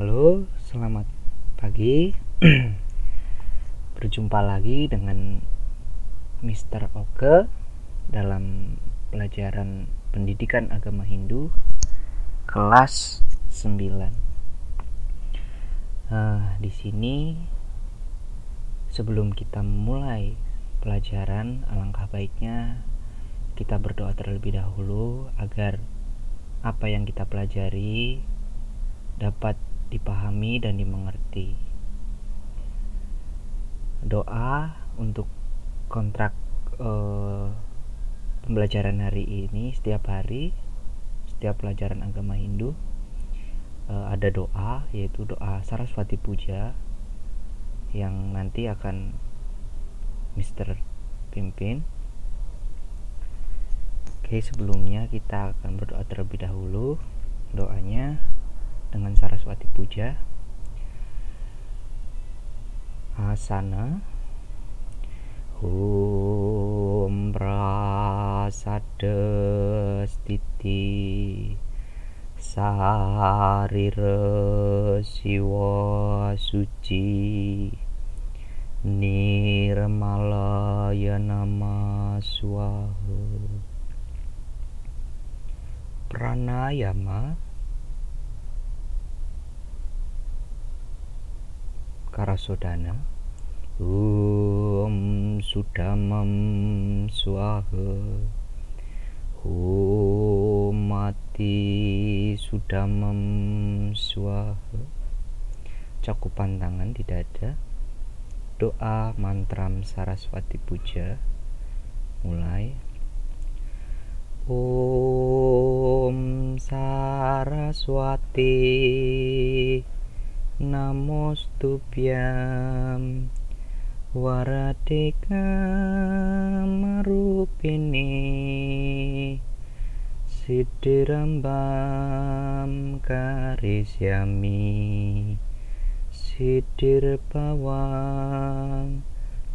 Halo, selamat pagi. Berjumpa lagi dengan Mr. Oke dalam pelajaran Pendidikan Agama Hindu kelas 9. Uh, di sini sebelum kita mulai pelajaran, alangkah baiknya kita berdoa terlebih dahulu agar apa yang kita pelajari dapat dipahami dan dimengerti. Doa untuk kontrak uh, pembelajaran hari ini setiap hari, setiap pelajaran agama Hindu uh, ada doa yaitu doa Saraswati Puja yang nanti akan Mister pimpin. Oke, sebelumnya kita akan berdoa terlebih dahulu. Doanya dengan Saraswati Puja asana Hum prasadestiti Sarire siwa suci Nirmalaya nama swaha Pranayama Karasodana. Om Sudamam Swaha. Om Mati Sudamam Swaha. Cakupan tangan di dada. Doa mantram Saraswati Puja. Mulai. Om Saraswati Namostubhyam Waradeka Marupini. Sidirambam Karisyami. Sidir Bawang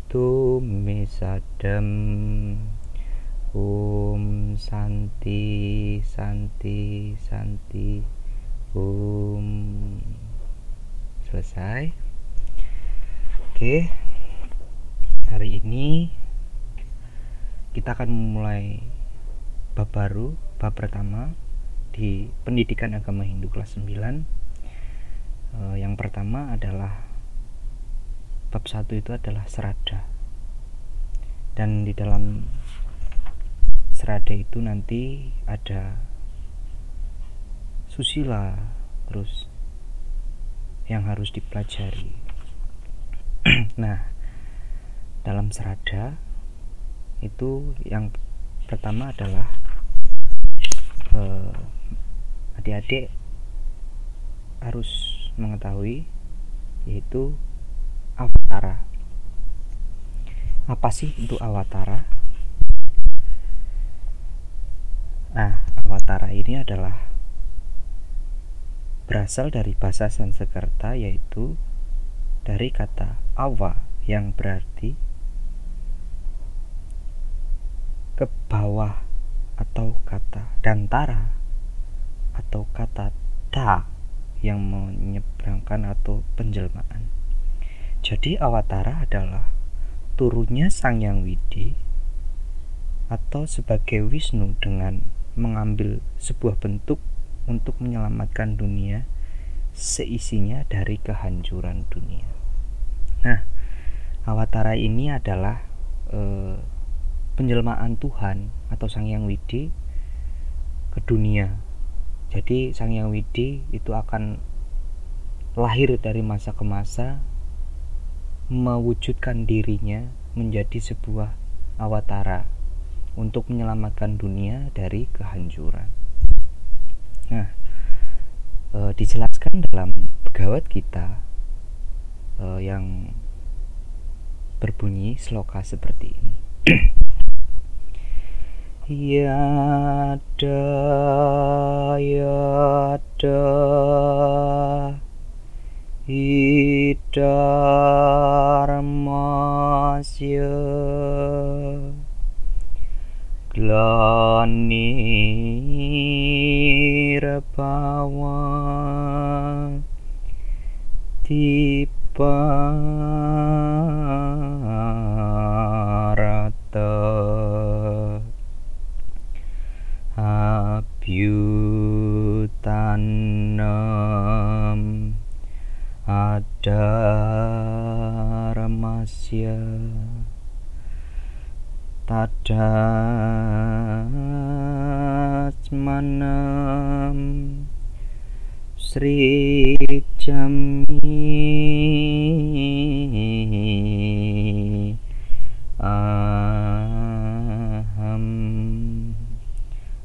Tumisadam Om Santi Santi Santi Om selesai. Oke. Hari ini kita akan memulai bab baru bab pertama di pendidikan agama Hindu kelas 9 e, yang pertama adalah bab satu itu adalah serada. Dan di dalam serada itu nanti ada susila terus yang harus dipelajari. nah, dalam serada itu yang pertama adalah uh, adik-adik harus mengetahui yaitu awatara. Apa sih itu awatara? Nah, awatara ini adalah berasal dari bahasa Sanskerta yaitu dari kata awa yang berarti ke bawah atau kata dantara atau kata ta yang menyeberangkan atau penjelmaan. Jadi awatara adalah turunnya Sang Yang Widi atau sebagai Wisnu dengan mengambil sebuah bentuk untuk menyelamatkan dunia seisinya dari kehancuran dunia. Nah, Awatara ini adalah eh, penjelmaan Tuhan atau Sang Yang Widi ke dunia. Jadi Sang Yang Widi itu akan lahir dari masa ke masa mewujudkan dirinya menjadi sebuah awatara untuk menyelamatkan dunia dari kehancuran. Nah, e, dijelaskan dalam pegawat kita e, yang berbunyi sloka seperti ini. Yada yada idarmasya glani parata abyutanam ada ramasya tadasmanam Jami Aham.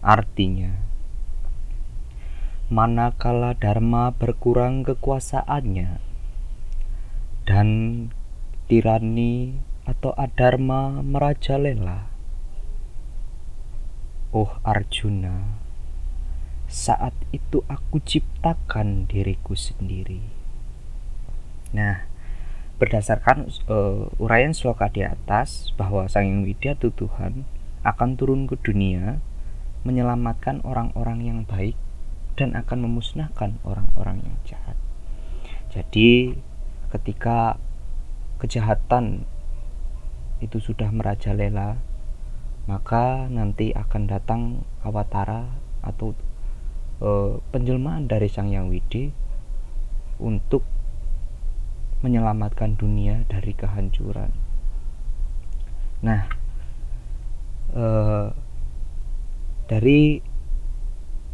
Artinya Manakala Dharma berkurang kekuasaannya Dan tirani atau adharma merajalela Oh Arjuna saat itu aku ciptakan diriku sendiri. Nah, berdasarkan uh, uraian sloka di atas bahwa Sang Yang Widya itu Tuhan akan turun ke dunia menyelamatkan orang-orang yang baik dan akan memusnahkan orang-orang yang jahat. Jadi, ketika kejahatan itu sudah merajalela, maka nanti akan datang awatara atau uh, penjelmaan dari Sang Yang Widi untuk menyelamatkan dunia dari kehancuran. Nah, uh, dari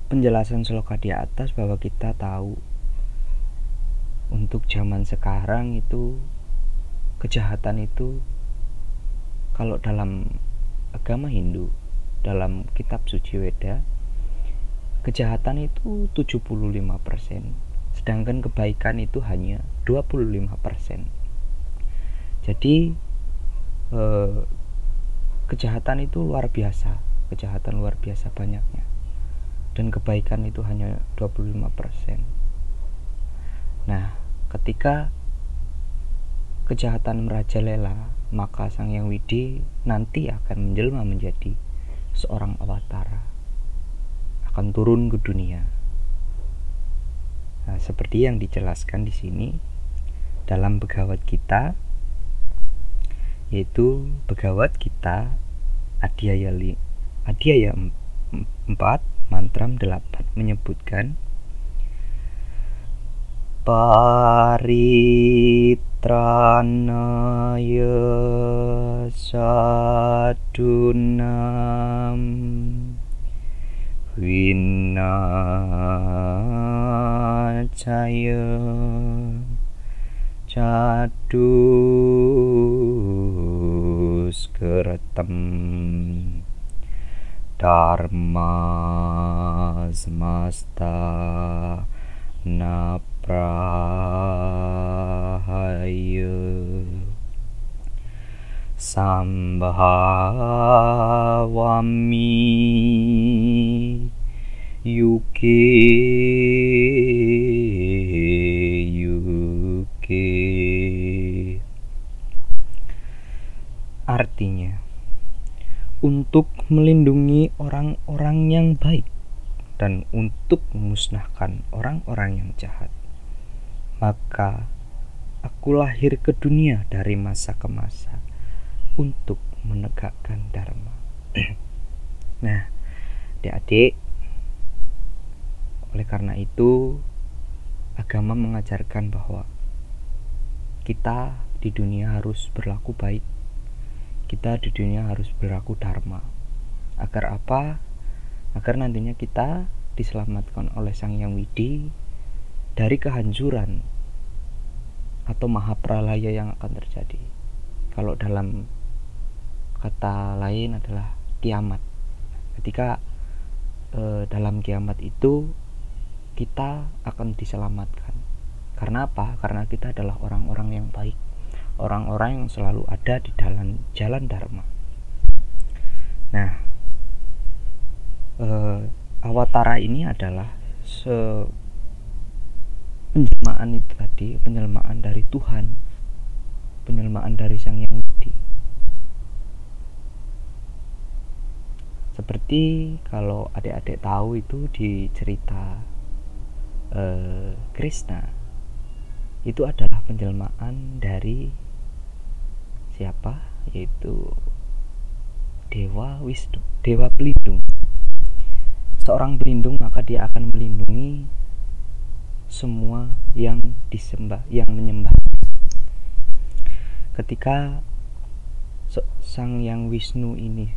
penjelasan sloka di atas bahwa kita tahu untuk zaman sekarang itu kejahatan itu kalau dalam agama Hindu dalam kitab suci Weda kejahatan itu 75% sedangkan kebaikan itu hanya 25% jadi eh, kejahatan itu luar biasa kejahatan luar biasa banyaknya. Dan kebaikan itu hanya 25% nah ketika kejahatan merajalela maka Sang Yang Widi nanti akan menjelma menjadi seorang awatara akan turun ke dunia. Nah, seperti yang dijelaskan di sini dalam begawat kita yaitu begawat kita Adhyaya Adhyaya 4 mantram 8 menyebutkan paritranaya sadunam huyền chay cha tu dharma samasta na prahaya sambhavami Yuki Yuki Artinya untuk melindungi orang-orang yang baik dan untuk memusnahkan orang-orang yang jahat. Maka aku lahir ke dunia dari masa ke masa untuk menegakkan dharma. nah, adik-adik oleh karena itu, agama mengajarkan bahwa kita di dunia harus berlaku baik. Kita di dunia harus berlaku dharma. Agar apa? Agar nantinya kita diselamatkan oleh Sang Yang Widi dari kehancuran atau mahapralaya yang akan terjadi. Kalau dalam kata lain adalah kiamat. Ketika e, dalam kiamat itu kita akan diselamatkan. Karena apa? Karena kita adalah orang-orang yang baik, orang-orang yang selalu ada di dalam jalan dharma. Nah, eh, awatara ini adalah se penjelmaan itu tadi, penjelmaan dari Tuhan, penjelmaan dari Sang Yang Widi. Seperti kalau adik-adik tahu itu di cerita uh, Krishna itu adalah penjelmaan dari siapa? Yaitu dewa Wisnu dewa pelindung. Seorang pelindung maka dia akan melindungi semua yang disembah yang menyembah. Ketika sang yang Wisnu ini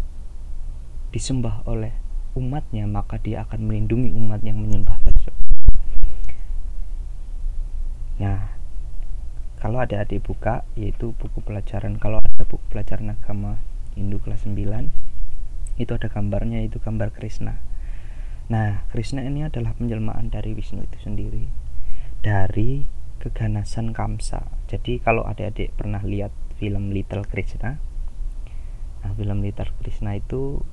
disembah oleh umatnya maka dia akan melindungi umat yang menyembah nah kalau ada adik buka yaitu buku pelajaran. Kalau ada buku pelajaran agama Hindu kelas 9 itu ada gambarnya itu gambar Krishna. Nah Krishna ini adalah penjelmaan dari Wisnu itu sendiri dari keganasan Kamsa. Jadi kalau adik-adik pernah lihat film Little Krishna nah film Little Krishna itu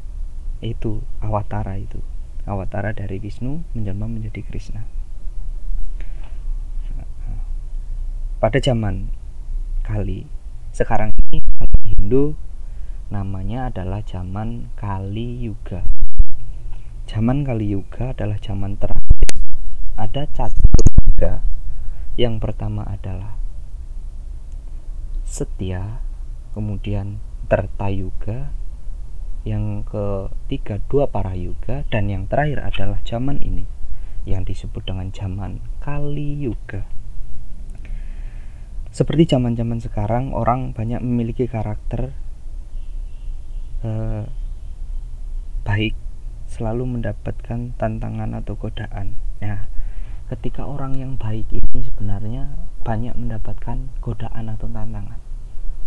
itu awatara itu. Awatara dari Wisnu menjelma menjadi Krishna pada zaman kali. Sekarang ini kalau Hindu namanya adalah zaman Kali Yuga. Zaman Kali Yuga adalah zaman terakhir. Ada catur yuga. Yang pertama adalah setia kemudian terta yuga yang ketiga dua para yuga dan yang terakhir adalah zaman ini yang disebut dengan zaman Kali Yuga. Seperti zaman-zaman sekarang orang banyak memiliki karakter eh, baik selalu mendapatkan tantangan atau godaan. Nah, ketika orang yang baik ini sebenarnya banyak mendapatkan godaan atau tantangan.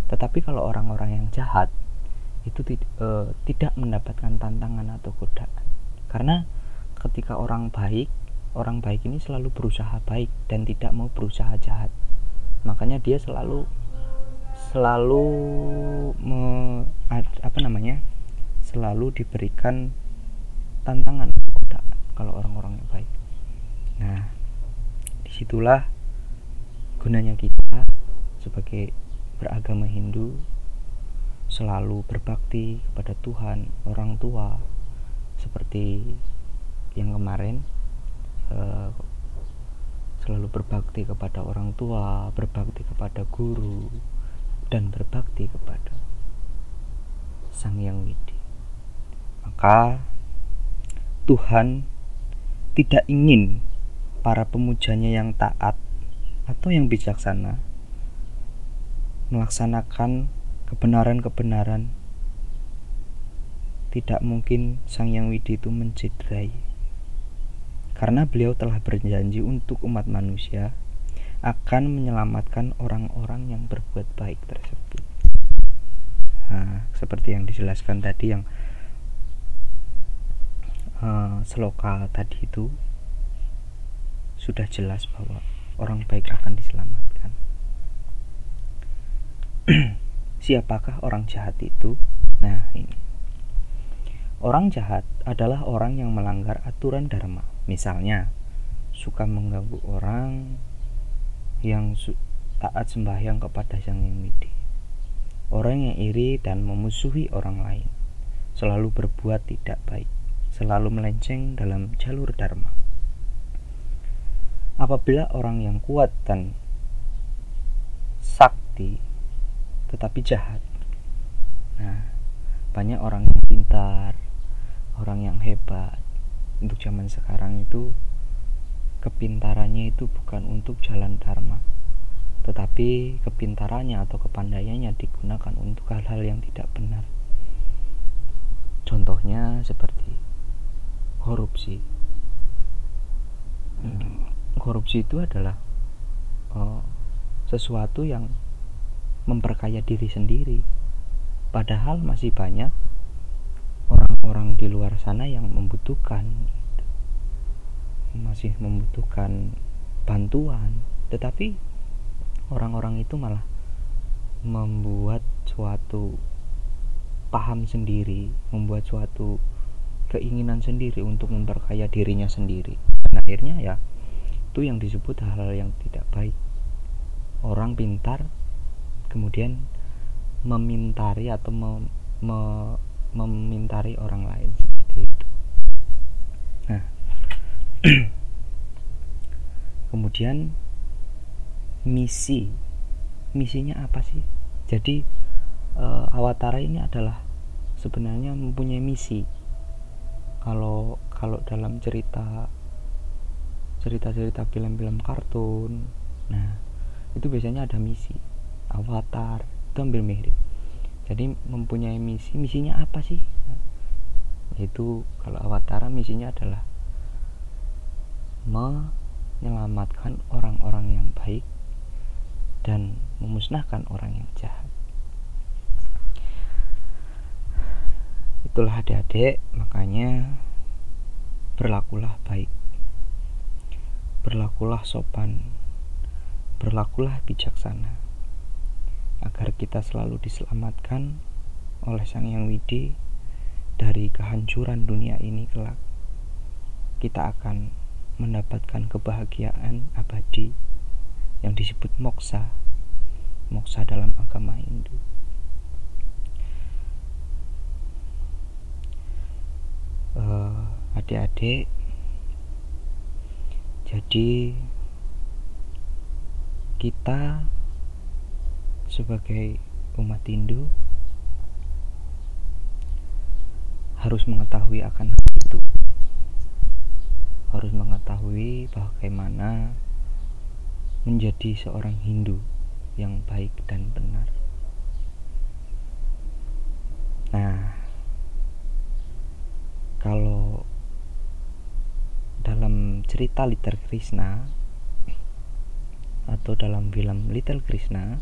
Tetapi kalau orang-orang yang jahat itu uh, tidak mendapatkan tantangan atau godaan karena ketika orang baik orang baik ini selalu berusaha baik dan tidak mau berusaha jahat makanya dia selalu selalu me, apa namanya selalu diberikan tantangan godaan kalau orang-orang yang baik. Nah di situlah gunanya kita sebagai beragama Hindu selalu berbakti kepada Tuhan, orang tua, seperti yang kemarin uh, selalu berbakti kepada orang tua, berbakti kepada guru, dan berbakti kepada Sang Yang Widi. Maka Tuhan tidak ingin para pemujanya yang taat atau yang bijaksana melaksanakan kebenaran-kebenaran tidak mungkin Sang Yang Widi itu mencederai karena beliau telah berjanji untuk umat manusia akan menyelamatkan orang-orang yang berbuat baik tersebut nah, seperti yang dijelaskan tadi yang uh, seloka tadi itu sudah jelas bahwa orang baik akan diselamatkan Siapakah orang jahat itu? Nah, ini. Orang jahat adalah orang yang melanggar aturan dharma. Misalnya, suka mengganggu orang yang taat sembahyang kepada Sang Yang Widi. Orang yang iri dan memusuhi orang lain, selalu berbuat tidak baik, selalu melenceng dalam jalur dharma. Apabila orang yang kuat dan sakti tetapi jahat. Nah, banyak orang yang pintar, orang yang hebat. Untuk zaman sekarang itu kepintarannya itu bukan untuk jalan dharma, tetapi kepintarannya atau kepandaiannya digunakan untuk hal-hal yang tidak benar. Contohnya seperti korupsi. Hmm, korupsi itu adalah uh, sesuatu yang memperkaya diri sendiri. Padahal masih banyak orang-orang di luar sana yang membutuhkan gitu. masih membutuhkan bantuan, tetapi orang-orang itu malah membuat suatu paham sendiri, membuat suatu keinginan sendiri untuk memperkaya dirinya sendiri. Dan akhirnya ya itu yang disebut hal-hal yang tidak baik. Orang pintar kemudian memintari atau mem, me, memintari orang lain seperti itu. Nah, kemudian misi. Misinya apa sih? Jadi uh, Awatara ini adalah sebenarnya mempunyai misi. Kalau kalau dalam cerita cerita-cerita film-film kartun nah itu biasanya ada misi. Avatar itu hampir mirip jadi mempunyai misi misinya apa sih? Yaitu kalau avatar misinya adalah menyelamatkan orang-orang yang baik dan memusnahkan orang yang jahat. Itulah adik-adik makanya berlakulah baik. Berlakulah sopan, berlakulah bijaksana, agar kita selalu diselamatkan oleh Sang Yang Widi dari kehancuran dunia ini kelak. Kita akan mendapatkan kebahagiaan abadi yang disebut moksa, moksa dalam agama Hindu. Uh, adik-adik jadi kita sebagai umat Hindu harus mengetahui akan itu harus mengetahui bagaimana menjadi seorang Hindu yang baik dan benar. Nah kalau dalam cerita Little Krishna atau dalam film Little Krishna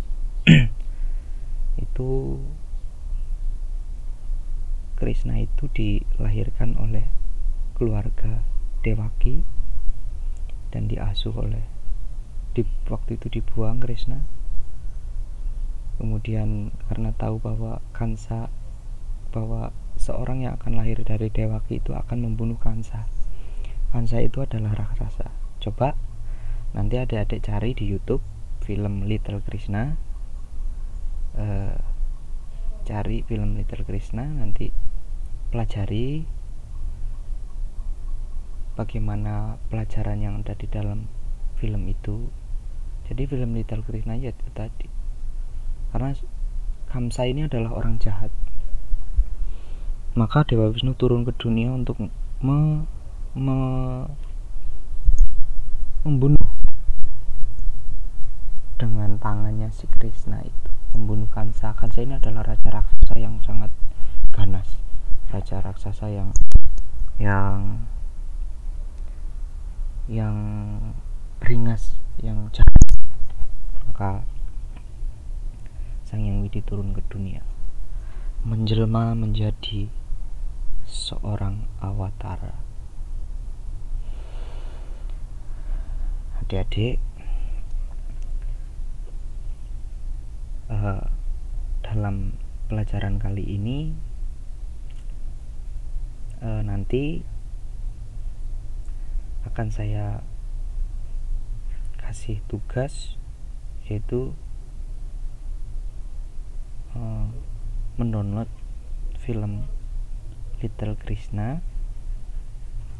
itu Krishna itu dilahirkan oleh keluarga Dewaki dan diasuh oleh di waktu itu dibuang Krishna kemudian karena tahu bahwa Kansa bahwa seorang yang akan lahir dari Dewaki itu akan membunuh Kansa Kansa itu adalah raksasa. Coba nanti adik-adik cari di YouTube film Little Krishna. Uh, cari film Little Krishna nanti pelajari bagaimana pelajaran yang ada di dalam film itu. Jadi film Little Krishna ya itu tadi. Karena Kamsa ini adalah orang jahat. Maka Dewa Wisnu turun ke dunia untuk me me membunuh dengan tangannya si Krishna itu membunuh Kansa. Kansa ini adalah raja raksasa yang sangat ganas. Raja raksasa yang yang yang ringas yang jahat. Maka sang yang widi turun ke dunia menjelma menjadi seorang awatara. Adik-adik uh, dalam pelajaran kali ini uh, nanti akan saya kasih tugas yaitu uh, mendownload film Little Krishna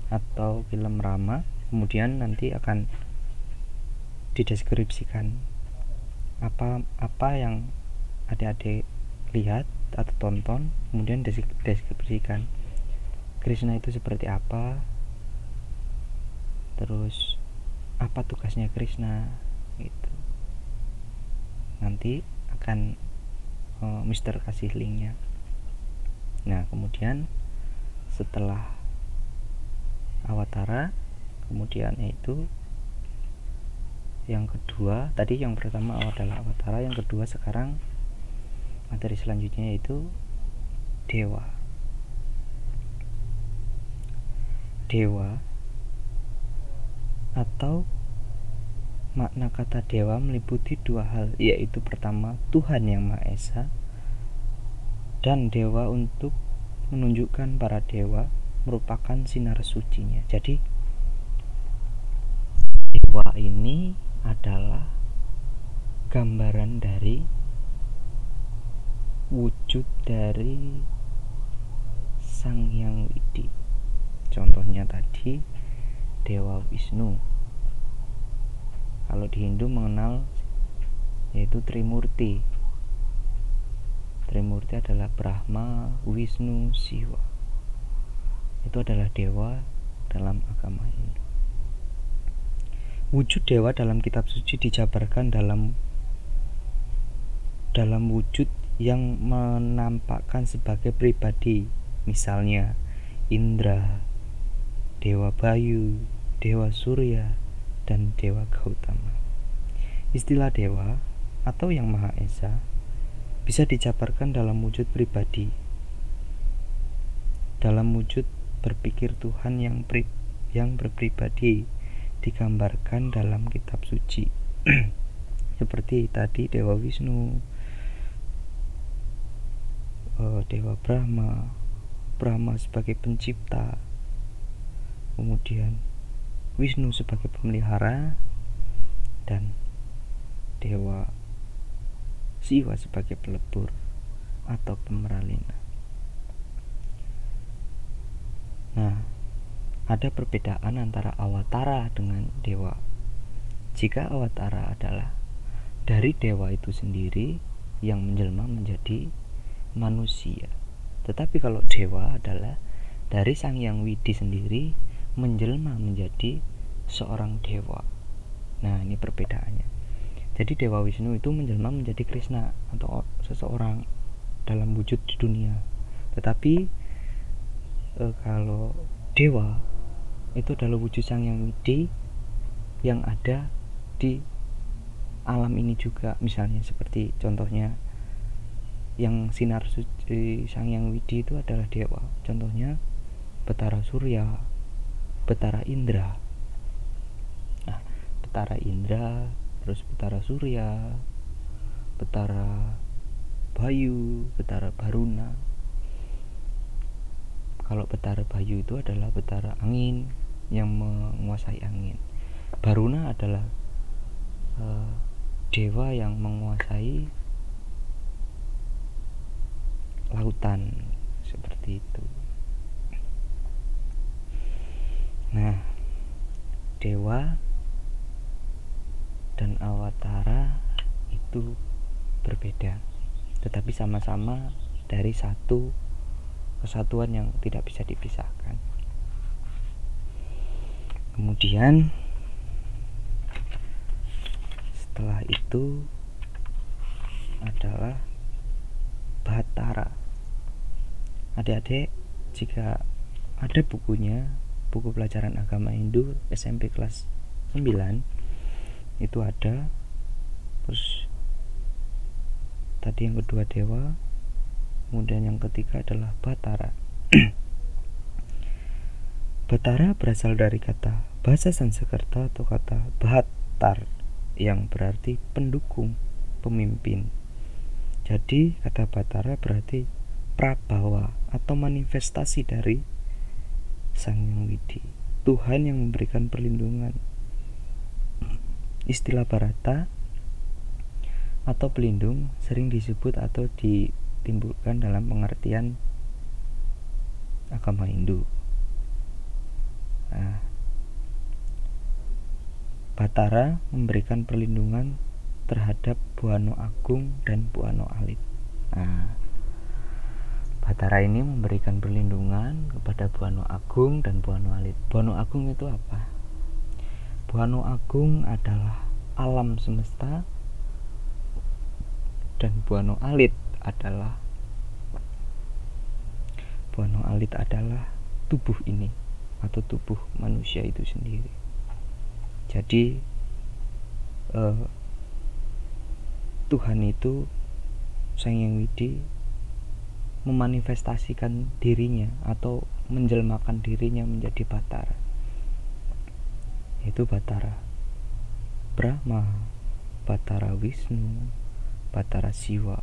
atau film Rama. Kemudian nanti akan dideskripsikan apa apa yang adik-adik lihat atau tonton kemudian deskripsikan. Krishna itu seperti apa? Terus apa tugasnya Krishna? Gitu. Nanti akan uh, Mister kasih linknya. Nah kemudian setelah Awatara kemudian itu yang kedua tadi yang pertama adalah awatara yang kedua sekarang materi selanjutnya yaitu dewa. Dewa atau makna kata dewa meliputi dua hal yaitu pertama Tuhan yang Maha Esa dan dewa untuk menunjukkan para dewa merupakan sinar sucinya. Jadi dewa ini adalah gambaran dari wujud dari Sang Yang Widi. Contohnya tadi Dewa Wisnu. Kalau di Hindu mengenal yaitu Trimurti Trimurti adalah Brahma, Wisnu, Siwa itu adalah dewa dalam agama Hindu wujud dewa dalam kitab suci dijabarkan dalam dalam wujud yang menampakkan sebagai pribadi. Misalnya Indra, Dewa Bayu, Dewa Surya, dan Dewa Gautama. Istilah dewa atau yang Maha Esa bisa dijabarkan dalam wujud pribadi, dalam wujud berpikir Tuhan yang pri, yang berpribadi digambarkan dalam kitab suci. Seperti tadi Dewa Wisnu, eh, Dewa Brahma, Brahma sebagai pencipta, kemudian Wisnu sebagai pemelihara dan Dewa Siwa sebagai pelebur atau pemeralina. Nah, ada perbedaan antara awatara dengan dewa. Jika awatara adalah dari dewa itu sendiri yang menjelma menjadi manusia. Tetapi kalau dewa adalah dari Sang Yang Widi sendiri menjelma menjadi seorang dewa. Nah, ini perbedaannya. Jadi Dewa Wisnu itu menjelma menjadi Krishna atau seseorang dalam wujud di dunia. Tetapi e, kalau dewa itu adalah wujud Sang Yang Widi yang ada di alam ini juga. Misalnya seperti contohnya yang sinar suci Sang Yang Widi itu adalah dewa. Contohnya Betara Surya, Betara Indra. Nah, Betara Indra, terus Betara Surya, Betara Bayu, Betara Baruna. Kalau Betara Bayu itu adalah Betara angin yang menguasai angin. Baruna adalah uh, dewa yang menguasai lautan seperti itu. Nah, dewa dan awatara itu berbeda, tetapi sama-sama dari satu kesatuan yang tidak bisa dipisahkan. Kemudian setelah itu adalah Batara. Adik-adik, jika ada bukunya buku pelajaran agama Hindu SMP kelas 9 itu ada terus tadi yang kedua dewa kemudian yang ketiga adalah Batara Batara berasal dari kata bahasa Sanskerta atau kata Bahatar yang berarti pendukung pemimpin jadi kata Batara berarti prabawa atau manifestasi dari Sang Yang Widi Tuhan yang memberikan perlindungan Istilah Barata atau pelindung sering disebut atau ditimbulkan dalam pengertian agama Hindu. Nah, Batara memberikan perlindungan terhadap Buano Agung dan Buano Alit. Nah, Batara ini memberikan perlindungan kepada Buano Agung dan Buano Alit. Buano Agung itu apa? Buano Agung adalah alam semesta dan Buano Alit adalah Buano Alit adalah tubuh ini atau tubuh manusia itu sendiri. Jadi eh, Tuhan itu Sang Yang Widi memanifestasikan dirinya atau menjelmakan dirinya menjadi Batara. Itu Batara Brahma Batara Wisnu Batara Siwa.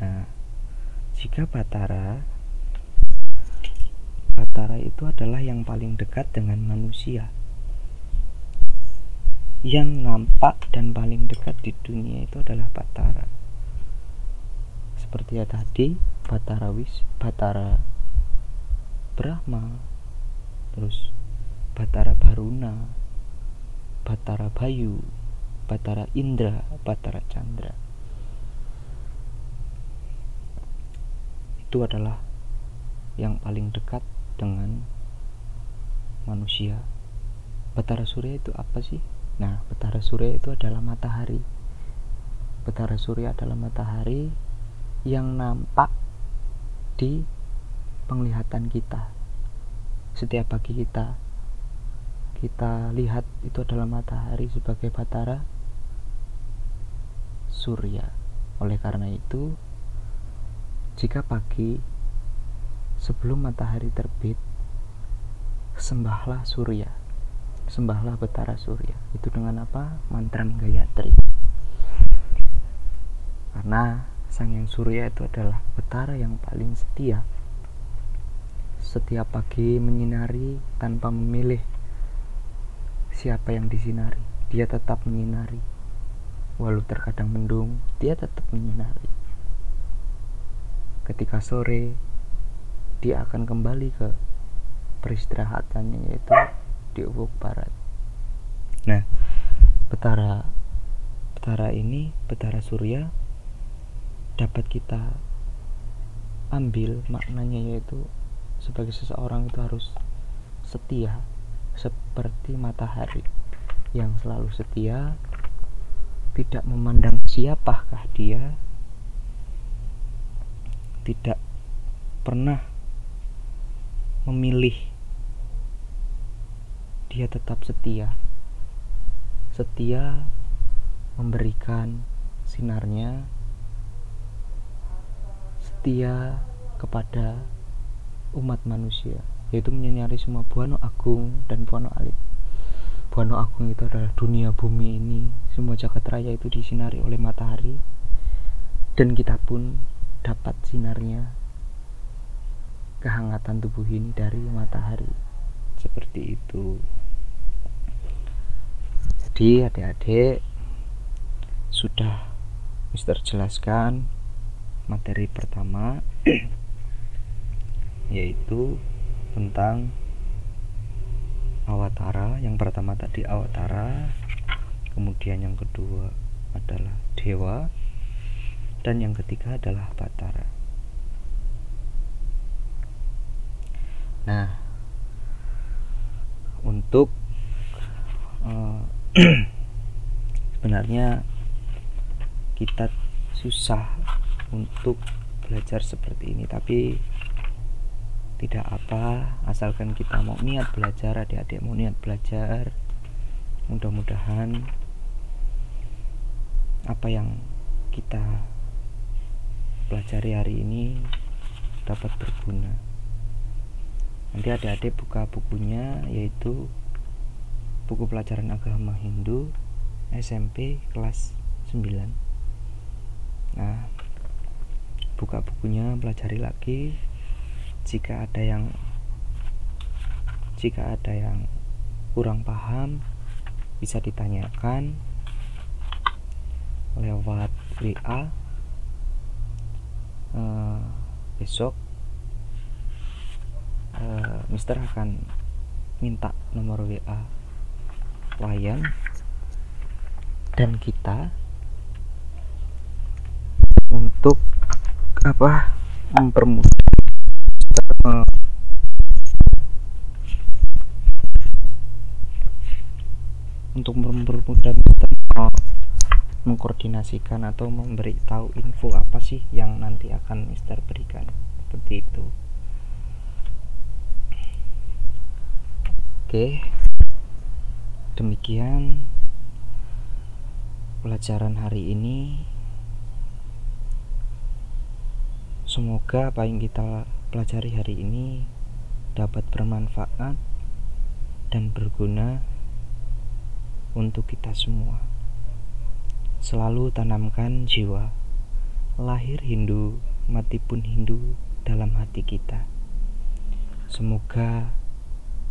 Nah jika Batara Batara itu adalah yang paling dekat dengan manusia yang nampak dan paling dekat di dunia itu adalah Batara seperti ya tadi Batara Wis Batara Brahma terus Batara Baruna Batara Bayu Batara Indra, Batara Chandra. Itu adalah yang paling dekat dengan manusia. Batara Surya itu apa sih? Nah, Batara Surya itu adalah matahari. Batara Surya adalah matahari yang nampak di penglihatan kita. Setiap pagi kita kita lihat itu adalah matahari sebagai batara surya. Oleh karena itu, jika pagi sebelum matahari terbit, sembahlah surya. Sembahlah betara surya. Itu dengan apa? Mantra Gayatri. Karena Sang Yang Surya itu adalah betara yang paling setia. Setiap pagi menyinari tanpa memilih siapa yang disinari. Dia tetap menyinari walau terkadang mendung, dia tetap menyinari. Ketika sore, dia akan kembali ke peristirahatannya yaitu di ufuk barat. Nah, betara betara ini, betara surya dapat kita ambil maknanya yaitu sebagai seseorang itu harus setia seperti matahari yang selalu setia tidak memandang siapakah dia tidak pernah memilih dia tetap setia. Setia memberikan sinarnya. Setia kepada umat manusia yaitu menyinari semua buano agung dan buano alit. Buano Agung itu adalah dunia bumi ini. Semua jagat raya itu disinari oleh matahari. Dan kita pun dapat sinarnya. Kehangatan tubuh ini dari matahari. Seperti itu jadi adik-adik. Sudah Mister jelaskan materi pertama yaitu tentang awatara. Yang pertama tadi awatara kemudian yang kedua adalah dewa dan yang ketiga adalah batara. Nah untuk uh, sebenarnya kita susah untuk belajar seperti ini tapi tidak apa asalkan kita mau niat belajar adik-adik mau niat belajar mudah-mudahan apa yang kita pelajari hari ini dapat berguna. Nanti adik-adik buka bukunya yaitu buku pelajaran agama Hindu SMP kelas 9 nah buka bukunya pelajari lagi. Jika ada yang jika ada yang kurang paham bisa ditanyakan lewat WA uh, eh, besok uh, Mister akan minta nomor WA klien dan kita untuk apa mempermudah untuk mempermudah Mister mengkoordinasikan atau memberi tahu info apa sih yang nanti akan Mister berikan. Seperti itu. Oke demikian pelajaran hari ini semoga apa yang kita pelajari hari ini dapat bermanfaat dan berguna untuk kita semua. Selalu tanamkan jiwa, lahir Hindu, mati pun Hindu dalam hati kita. Semoga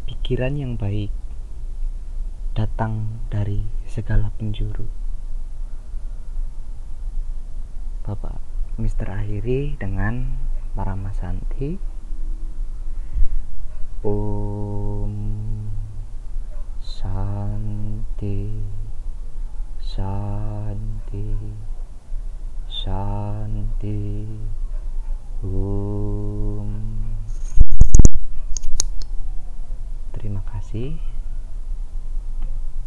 pikiran yang baik datang dari segala penjuru. Bapak Mister akhiri dengan para Masanti. Om Shanti Shanti Shanti Om Terima kasih